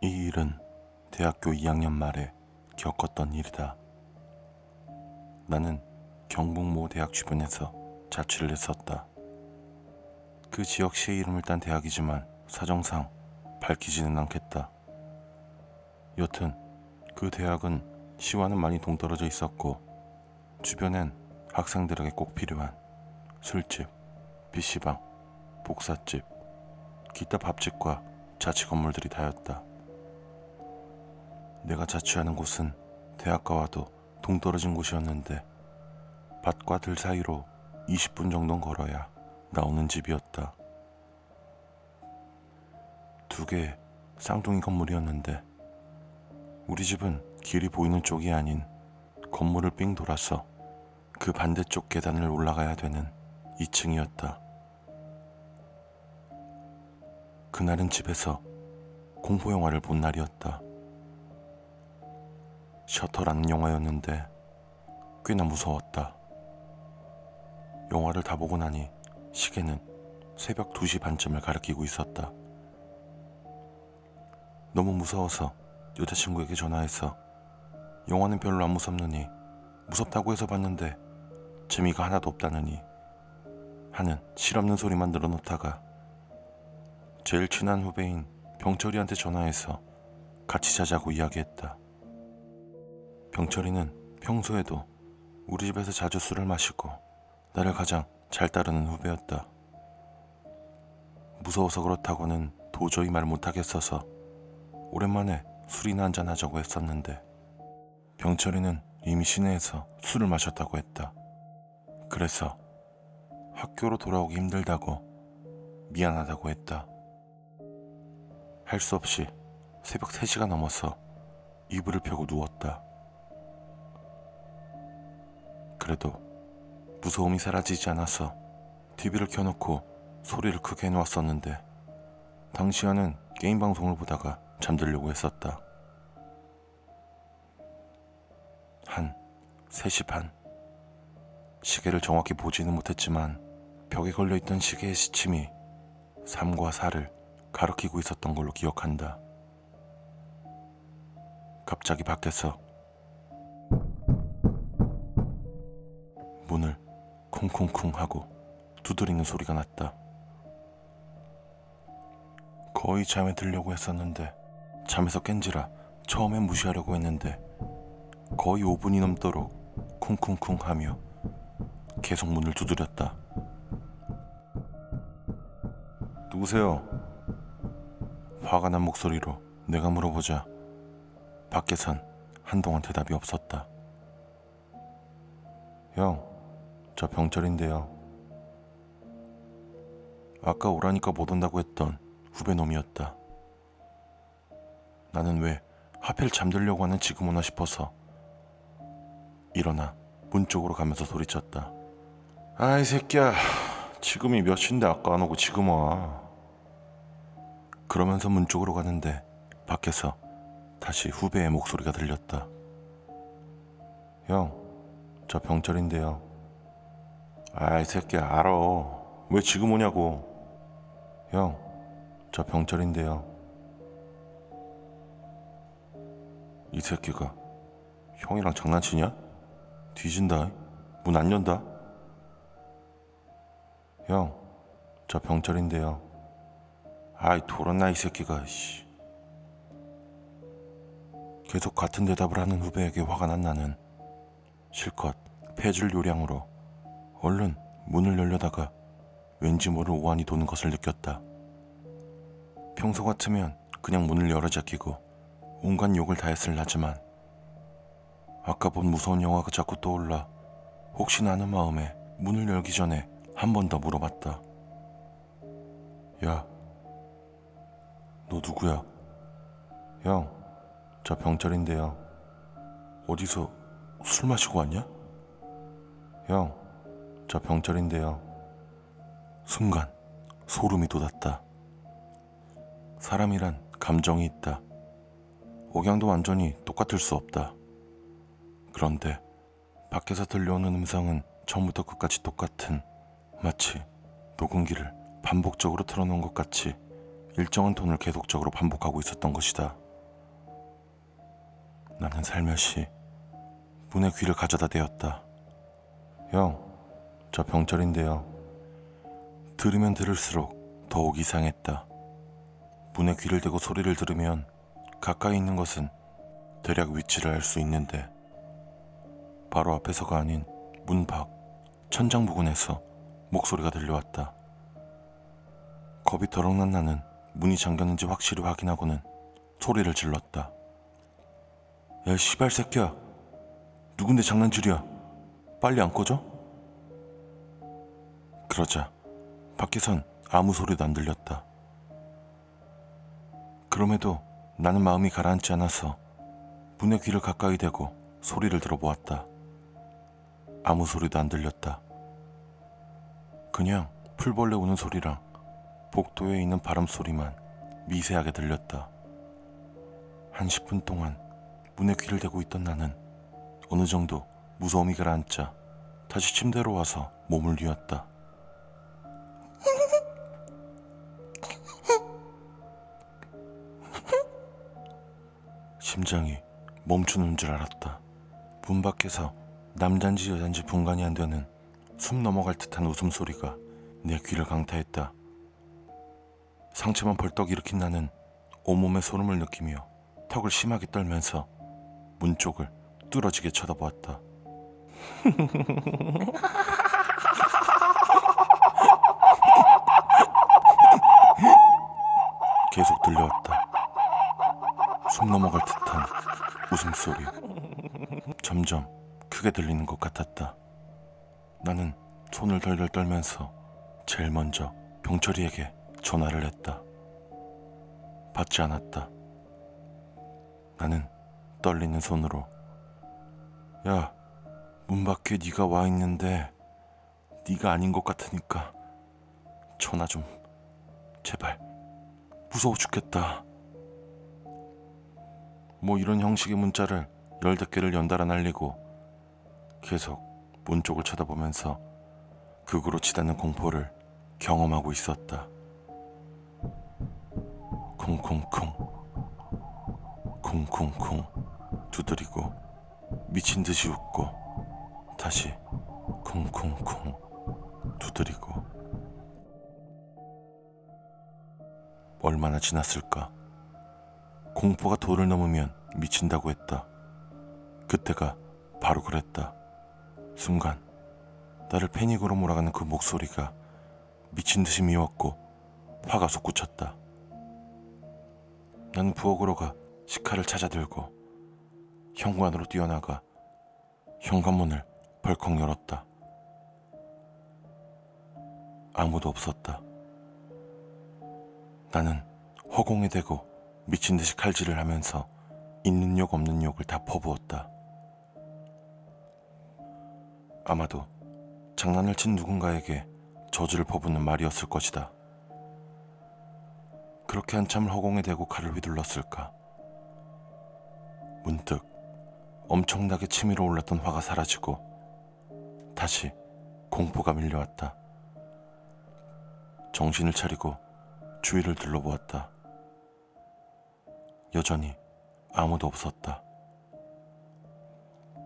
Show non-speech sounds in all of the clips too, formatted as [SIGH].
이 일은 대학교 2학년 말에 겪었던 일이다. 나는 경북 모 대학 주변에서 자취를 했었다. 그 지역 시의 이름을 딴 대학이지만 사정상 밝히지는 않겠다. 여튼 그 대학은 시와는 많이 동떨어져 있었고 주변엔 학생들에게 꼭 필요한 술집, PC방, 복사집, 기타 밥집과 자취 건물들이 다였다. 내가 자취하는 곳은 대학가와도 동떨어진 곳이었는데 밭과 들 사이로 20분 정도 걸어야 나오는 집이었다. 두 개의 쌍둥이 건물이었는데 우리 집은 길이 보이는 쪽이 아닌 건물을 삥 돌아서 그 반대쪽 계단을 올라가야 되는 2층이었다. 그날은 집에서 공포 영화를 본 날이었다. 셔터라는 영화였는데 꽤나 무서웠다. 영화를 다 보고 나니 시계는 새벽 2시 반쯤을 가리키고 있었다. 너무 무서워서 여자친구에게 전화해서 영화는 별로 안 무섭느니 무섭다고 해서 봤는데 재미가 하나도 없다느니 하는 실없는 소리만 늘어놓다가 제일 친한 후배인 병철이한테 전화해서 같이 자자고 이야기했다. 병철이는 평소에도 우리 집에서 자주 술을 마시고 나를 가장 잘 따르는 후배였다. 무서워서 그렇다고는 도저히 말 못하겠어서 오랜만에 술이나 한잔 하자고 했었는데 병철이는 이미 시내에서 술을 마셨다고 했다. 그래서 학교로 돌아오기 힘들다고 미안하다고 했다. 할 수 없이 새벽 3시가 넘어서 이불을 펴고 누웠다. 그래도 무서움이 사라지지 않아서 TV를 켜놓고 소리를 크게 해놓았었는데 당시와는 게임 방송을 보다가 잠들려고 했었다. 한 3시 반. 시계를 정확히 보지는 못했지만 벽에 걸려있던 시계의 시침이 3과 4를 가리키고 있었던 걸로 기억한다. 갑자기 밖에서 문을 쿵쿵쿵 하고 두드리는 소리가 났다. 거의 잠에 들려고 했었는데 잠에서 깬지라 처음엔 무시하려고 했는데 거의 5분이 넘도록 쿵쿵쿵 하며 계속 문을 두드렸다. 누구세요? 화가 난 목소리로 내가 물어보자 밖에선 한동안 대답이 없었다. 형, 저 병철인데요. 아까 오라니까 못 온다고 했던 후배 놈이었다. 나는 왜 하필 잠들려고 하는 지금 오나 싶어서 일어나 문 쪽으로 가면서 소리쳤다. 아이 새끼야, 지금이 몇 시인데 아까 안 오고 지금 와. 그러면서 문 쪽으로 가는데 밖에서 다시 후배의 목소리가 들렸다. 형, 저 병철인데요. 아이 새끼야, 알아. 왜 지금 오냐고. 형, 저 병철인데요. 이 새끼가 형이랑 장난치냐? 뒤진다. 문 안 연다. 형, 저 병철인데요. 아이 돌았나 이 새끼가. 씨. 계속 같은 대답을 하는 후배에게 화가 난 나는 실컷 패줄 요량으로 얼른 문을 열려다가 왠지 모를 오한이 도는 것을 느꼈다. 평소 같으면 그냥 문을 열어 제끼고 온갖 욕을 다 했을 나지만 아까 본 무서운 영화가 자꾸 떠올라 혹시나 하는 마음에 문을 열기 전에 한 번 더 물어봤다. 야, 너 누구야? 형, 저 병철인데요. 어디서 술 마시고 왔냐? 형, 저 병철인데요. 순간 소름이 돋았다. 사람이란 감정이 있다. 억양도 완전히 똑같을 수 없다. 그런데 밖에서 들려오는 음성은 처음부터 끝까지 똑같은 마치 녹음기를 반복적으로 틀어놓은 것 같이 일정한 톤을 계속적으로 반복하고 있었던 것이다. 나는 살며시 문의 귀를 가져다 대었다. 형, 저 병철인데요. 들으면 들을수록 더욱 이상했다. 문에 귀를 대고 소리를 들으면 가까이 있는 것은 대략 위치를 알 수 있는데 바로 앞에서가 아닌 문 밖 천장 부근에서 목소리가 들려왔다. 겁이 덜어난 나는 문이 잠겼는지 확실히 확인하고는 소리를 질렀다. 야, 씨발 새끼야. 누군데 장난질이야. 빨리 안 꺼져? 그러자 밖에선 아무 소리도 안 들렸다. 그럼에도 나는 마음이 가라앉지 않아서 문의 귀를 가까이 대고 소리를 들어보았다. 아무 소리도 안 들렸다. 그냥 풀벌레 우는 소리랑 복도에 있는 바람 소리만 미세하게 들렸다. 한 10분 동안 문에 귀를 대고 있던 나는 어느 정도 무서움이 가라앉자 다시 침대로 와서 몸을 뉘었다. 심장이 멈추는 줄 알았다. 문 밖에서 남잔지 여잔지 분간이 안 되는 숨 넘어갈 듯한 웃음소리가 내 귀를 강타했다. 상체만 벌떡 일으킨 나는 온몸에 소름을 느끼며 턱을 심하게 떨면서 문 쪽을 뚫어지게 쳐다보았다. [LAUGHS] 계속 들려왔다. 숨 넘어갈 듯한 웃음소리. 점점 크게 들리는 것 같았다. 나는 손을 덜덜 떨면서 제일 먼저 병철이에게 전화를 했다. 받지 않았다. 나는 떨리는 손으로 야, 문 밖에 네가 와 있는데 네가 아닌 것 같으니까 전화 좀 제발 무서워 죽겠다. 뭐 이런 형식의 문자를 열댓 개를 연달아 날리고 계속 문 쪽을 쳐다보면서 극으로 치닫는 공포를 경험하고 있었다. 콩콩콩 콩콩콩 두드리고 미친 듯이 웃고 다시 콩콩콩 두드리고 얼마나 지났을까? 공포가 도를 넘으면 미친다고 했다. 그때가 바로 그랬다. 순간 나를 패닉으로 몰아가는 그 목소리가 미친 듯이 미웠고 화가 솟구쳤다. 나는 부엌으로 가 식칼을 찾아들고 현관으로 뛰어나가 현관문을 벌컥 열었다. 아무도 없었다. 나는 허공에 대고 미친 듯이 칼질을 하면서 있는 욕 없는 욕을 다 퍼부었다. 아마도 장난을 친 누군가에게 저주를 퍼붓는 말이었을 것이다. 그렇게 한참을 허공에 대고 칼을 휘둘렀을까? 문득 엄청나게 치밀어 올랐던 화가 사라지고 다시 공포가 밀려왔다. 정신을 차리고 주위를 둘러보았다. 여전히 아무도 없었다.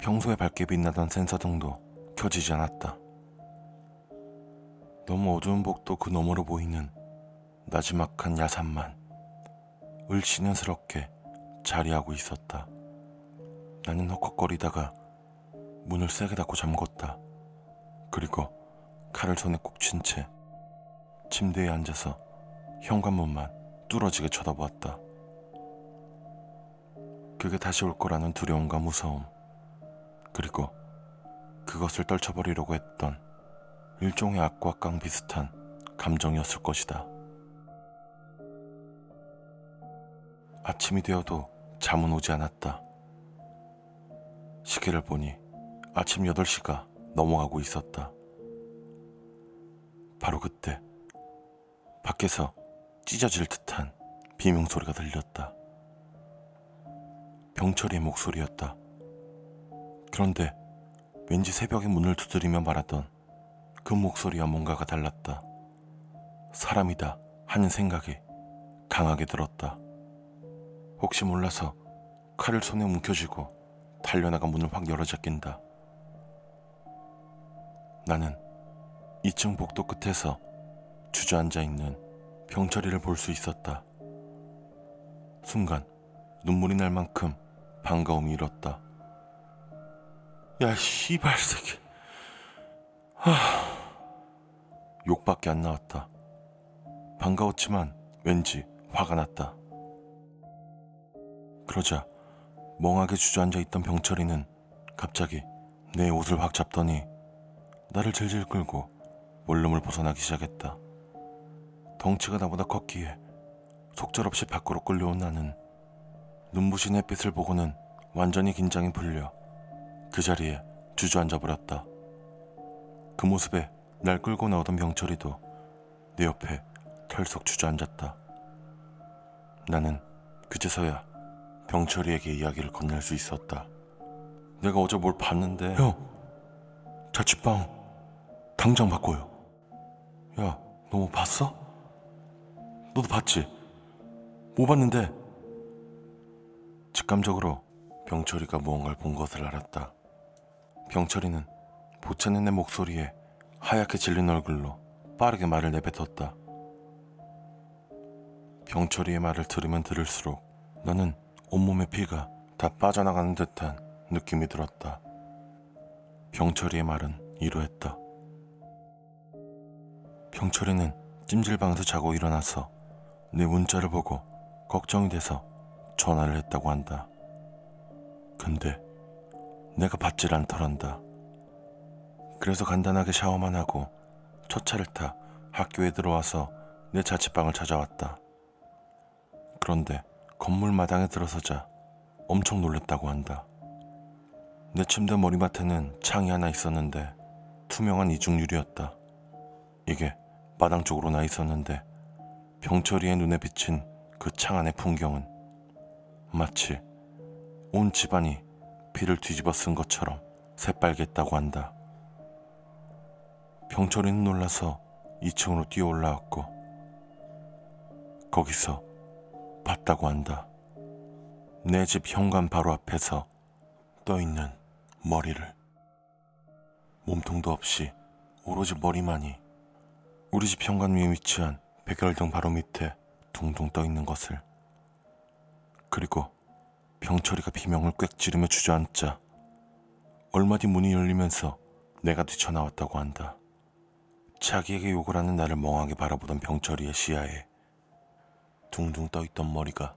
평소에 밝게 빛나던 센서등도 켜지지 않았다. 너무 어두운 복도 그 너머로 보이는 나지막한 야산만 을씨는스럽게 자리하고 있었다. 나는 헉헉거리다가 문을 세게 닫고 잠궜다. 그리고 칼을 손에 꼭 쥔 채 침대에 앉아서 현관문만 뚫어지게 쳐다보았다. 그게 다시 올 거라는 두려움과 무서움, 그리고 그것을 떨쳐버리려고 했던 일종의 악과깡 비슷한 감정이었을 것이다. 아침이 되어도 잠은 오지 않았다. 시계를 보니 아침 8시가 넘어가고 있었다. 바로 그때 밖에서 찢어질 듯한 비명 소리가 들렸다. 병철이의 목소리였다. 그런데 왠지 새벽에 문을 두드리며 말하던 그 목소리와 뭔가가 달랐다. 사람이다 하는 생각이 강하게 들었다. 혹시 몰라서 칼을 손에 움켜쥐고 달려나가 문을 확 열어잡긴다. 나는 2층 복도 끝에서 주저앉아 있는 병철이를 볼 수 있었다. 순간 눈물이 날 만큼 반가움이 일었다. 야, 씨발 새끼. 하... 욕밖에 안 나왔다. 반가웠지만 왠지 화가 났다. 그러자 멍하게 주저앉아 있던 병철이는 갑자기 내 옷을 확 잡더니 나를 질질 끌고 원룸을 벗어나기 시작했다. 덩치가 나보다 컸기에 속절없이 밖으로 끌려온 나는 눈부신 햇빛을 보고는 완전히 긴장이 풀려 그 자리에 주저앉아 버렸다. 그 모습에 날 끌고 나오던 병철이도 내 옆에 털썩 주저앉았다. 나는 그제서야 병철이에게 이야기를 건넬 수 있었다. 내가 어제 뭘 봤는데 형 자취방 당장 바꿔요. 야, 너 뭐 봤어? 너도 봤지? 뭐 봤는데? 직감적으로 병철이가 무언가를 본 것을 알았다. 병철이는 보채는 내 목소리에 하얗게 질린 얼굴로 빠르게 말을 내뱉었다. 병철이의 말을 들으면 들을수록 나는 온몸의 피가 다 빠져나가는 듯한 느낌이 들었다. 병철이의 말은 이러했다. 병철이는 찜질방에서 자고 일어나서 내 문자를 보고 걱정이 돼서 전화를 했다고 한다. 근데 내가 받질 않더란다. 그래서 간단하게 샤워만 하고 첫 차를 타 학교에 들어와서 내 자취방을 찾아왔다. 그런데 건물 마당에 들어서자 엄청 놀랐다고 한다. 내 침대 머리맡에는 창이 하나 있었는데 투명한 이중유리였다. 이게 마당 쪽으로 나 있었는데 병철이의 눈에 비친 그 창 안의 풍경은 마치 온 집안이 피를 뒤집어 쓴 것처럼 새빨갰다고 한다. 병철이는 놀라서 2층으로 뛰어 올라왔고 거기서 봤다고 한다. 내 집 현관 바로 앞에서 떠 있는 머리를 몸통도 없이 오로지 머리만이 우리 집 현관 위에 위치한 백열등 바로 밑에 둥둥 떠 있는 것을 그리고 병철이가 비명을 꽥 지르며 주저앉자 얼마 뒤 문이 열리면서 내가 뛰쳐나왔다고 한다. 자기에게 욕을 하는 나를 멍하게 바라보던 병철이의 시야에 둥둥 떠있던 머리가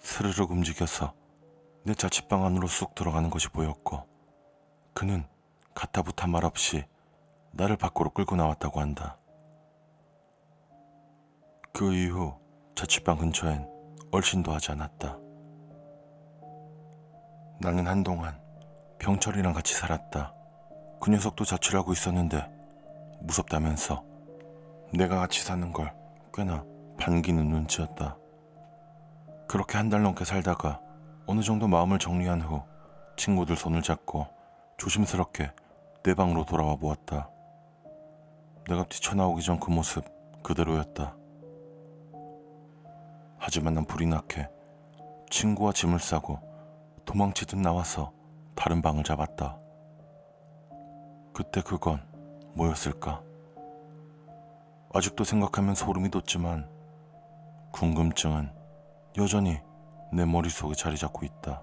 스르륵 움직여서 내 자취방 안으로 쑥 들어가는 것이 보였고 그는 가타부타 말 없이 나를 밖으로 끌고 나왔다고 한다. 그 이후 자취방 근처엔 얼씬도 하지 않았다. 나는 한동안 병철이랑 같이 살았다. 그 녀석도 자취를 하고 있었는데 무섭다면서 내가 같이 사는 걸 꽤나 반기는 눈치였다. 그렇게 한 달 넘게 살다가 어느 정도 마음을 정리한 후 친구들 손을 잡고 조심스럽게 내 방으로 돌아와 보았다. 내가 뛰쳐나오기 전 그 모습 그대로였다. 하지만 난 불이 나게 친구와 짐을 싸고 도망치듯 나와서 다른 방을 잡았다. 그때 그건 뭐였을까? 아직도 생각하면 소름이 돋지만 궁금증은 여전히 내 머릿속에 자리 잡고 있다.